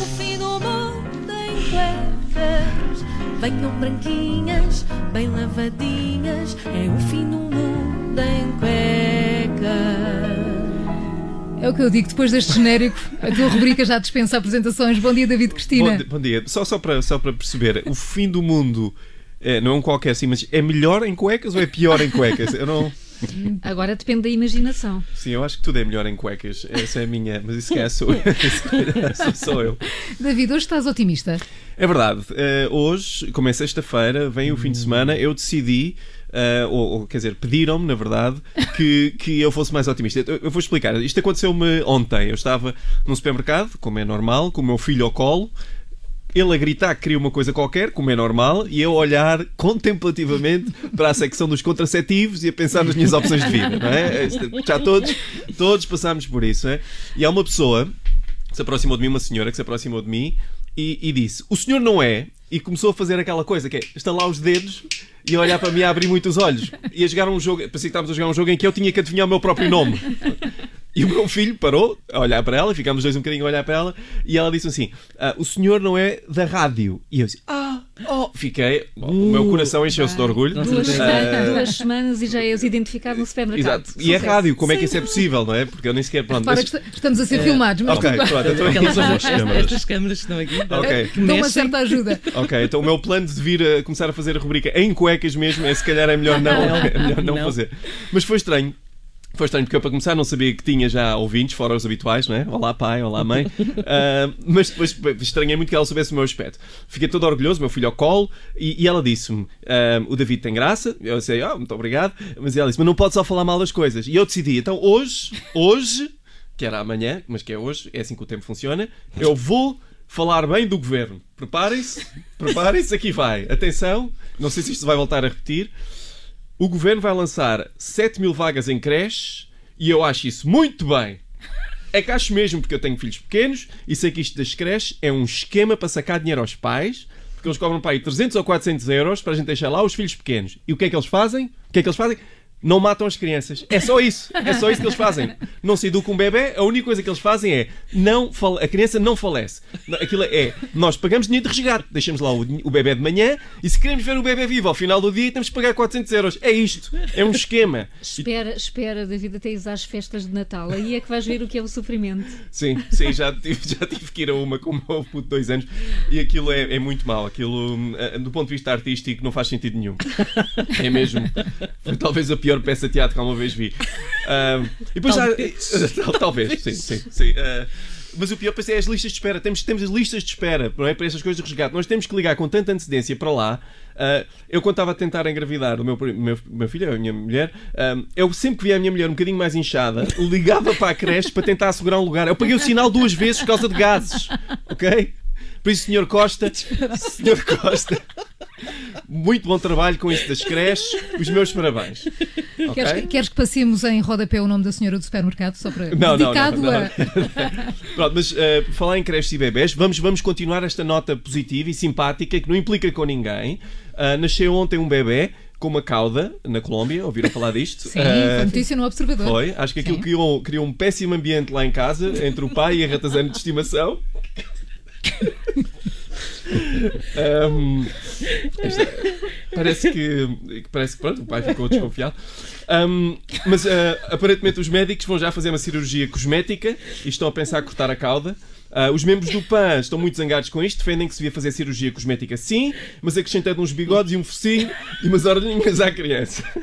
o fim do mundo em cuecas. Venham branquinhas, bem lavadinhas. É o fim do mundo em cuecas. É o que eu digo, depois deste genérico, a tua rubrica já dispensa apresentações. Bom dia, David Cristina. Bom, bom dia. Só, só, para, só para perceber, o fim do mundo é, não é um qualquer assim, mas é melhor em cuecas ou é pior em cuecas? Eu não. Agora depende da imaginação. Sim, eu acho que tudo é melhor em cuecas. Essa é a minha. Mas isso que é sou, sou, sou eu. David, hoje estás otimista? É verdade. Uh, hoje, como é sexta-feira, vem o fim de semana, eu decidi. Uh, ou, ou, quer dizer, pediram-me, na verdade, que, que eu fosse mais otimista. Eu, eu vou explicar. Isto aconteceu-me ontem. Eu estava num supermercado, como é normal, com o meu filho ao colo, ele a gritar que queria uma coisa qualquer, como é normal, e eu a olhar contemplativamente para a secção dos contraceptivos e a pensar nas minhas opções de vida, não é? Já todos, todos passámos por isso, é? E há uma pessoa que se aproximou de mim, uma senhora que se aproximou de mim e, e disse: O senhor não é? E começou a fazer aquela coisa que é estalar os dedos e olhar para mim a abrir muitos olhos. E a jogar um jogo, parecia que estávamos a jogar um jogo em que eu tinha que adivinhar o meu próprio nome. E o meu filho parou a olhar para ela, ficámos dois um bocadinho a olhar para ela, e ela disse assim: ah, O senhor não é da rádio. E eu disse: Ah, oh. Fiquei, bom, o meu coração encheu-se de orgulho. Duas, uh, duas semanas e já és identificado no supermercado. Exato. E é rádio, como é que isso é possível, não é? Porque eu nem sequer. Pronto, mas... estamos a ser é... filmados, mas. Ok, pronto. Então... Aquelas, estas, estas câmaras estão aqui okay. dão uma certa ajuda. Ok, então o meu plano de vir a começar a fazer a rubrica em cuecas mesmo é se calhar é melhor não, é melhor não, não. fazer. Mas foi estranho foi estranho porque eu, para começar, não sabia que tinha já ouvintes, fora os habituais, não é? Olá, pai, olá, mãe. Uh, mas depois estranhei muito que ela soubesse o meu aspecto. Fiquei todo orgulhoso, meu filho ao colo, e, e ela disse-me: uh, O David tem graça. Eu disse: oh, muito obrigado. Mas ela disse: Mas não pode só falar mal das coisas. E eu decidi: Então, hoje, hoje, que era amanhã, mas que é hoje, é assim que o tempo funciona, eu vou falar bem do governo. Preparem-se, preparem-se, aqui vai. Atenção, não sei se isto vai voltar a repetir. O governo vai lançar 7 mil vagas em creches e eu acho isso muito bem. É que acho mesmo, porque eu tenho filhos pequenos e sei que isto das creches é um esquema para sacar dinheiro aos pais, porque eles cobram para aí 300 ou 400 euros para a gente deixar lá os filhos pequenos. E o que é que eles fazem? O que é que eles fazem? Não matam as crianças. É só isso. É só isso que eles fazem. Não se educa um bebê, a única coisa que eles fazem é não a criança não falece. Aquilo é, nós pagamos dinheiro de resgate, deixamos lá o, o bebê de manhã e se queremos ver o bebê vivo ao final do dia temos que pagar 400 euros. É isto. É um esquema. Espera, espera, David, até ir às festas de Natal. Aí é que vais ver o que é o sofrimento. Sim, sim, já tive, já tive que ir a uma com o meu puto de dois anos e aquilo é, é muito mau. Aquilo, eh, do ponto de vista artístico, não faz sentido nenhum. É mesmo. Foi talvez a pior peça de teatro que alguma vez vi. Uh, e depois talvez. já. talvez, sim, sim. sim. Uh, mas o pior é as listas de espera. Temos, temos as listas de espera não é? para essas coisas de resgate. Nós temos que ligar com tanta antecedência para lá. Uh, eu, quando estava a tentar engravidar o meu, meu, meu filho, a minha mulher, eu sempre que via a minha mulher um bocadinho mais inchada, ligava para a creche para tentar assegurar um lugar. Eu paguei o sinal duas vezes por causa de gases. Ok? Por isso, Sr. Costa, Sr. Costa, muito bom trabalho com isso das creches. Os meus parabéns. Okay? Queres, queres, que passemos em rodapé o nome da senhora do supermercado? Só para... Não, Dedicado não, não, não. a. Pronto, mas uh, falar em creches e bebés, vamos, vamos continuar esta nota positiva e simpática que não implica com ninguém. Uh, nasceu ontem um bebê com uma cauda na Colômbia, ouviram falar disto? Sim, uh, notícia no Observador. Foi, acho que aquilo criou, criou um péssimo ambiente lá em casa, entre o pai e a ratazana de estimação um, esta, parece que parece que pronto, o pai ficou desconfiado. Um, mas uh, aparentemente os médicos vão já fazer uma cirurgia cosmética e estão a pensar cortar a cauda. Uh, os membros do PAN estão muito zangados com isto, defendem que se devia fazer cirurgia cosmética sim, mas acrescentando uns bigodes e um focinho e umas orelhinhas à criança.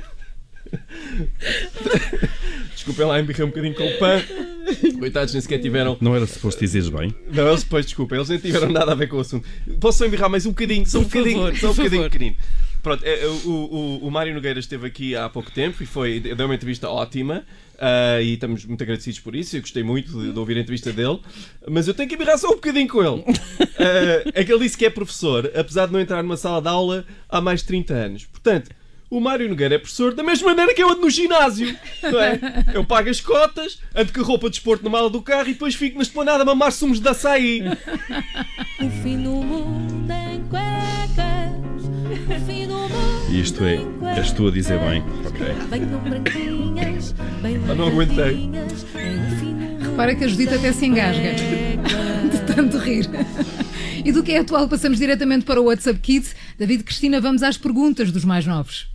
Desculpem lá, embirrei um bocadinho com o PAN. Coitados, nem sequer tiveram. Não era suposto dizeres bem? Não, eles depois, desculpem, eles nem tiveram nada a ver com o assunto. Posso só embirrar mais um bocadinho? Só um bocadinho, favor, só um bocadinho pequenino. Pronto, é, o, o, o Mário Nogueira esteve aqui há pouco tempo e foi, deu uma entrevista ótima. Uh, e estamos muito agradecidos por isso. Eu gostei muito de, de, ouvir a entrevista dele, mas eu tenho que embirrar só um bocadinho com ele. Uh, é que ele disse que é professor, apesar de não entrar numa sala de aula há mais de 30 anos. Portanto, o Mário Nogueira é professor da mesma maneira que eu ando no ginásio. Não é? Eu pago as cotas, ando com a roupa de esporte na mala do carro e depois fico na esplanada a mamar sumos de açaí. O fim do mundo Isto é, és tu a dizer bem. Ok. Bem não aguentei. Repara que a Judita até se engasga. tanto rir. E do que é atual, passamos diretamente para o WhatsApp Kids. David Cristina, vamos às perguntas dos mais novos.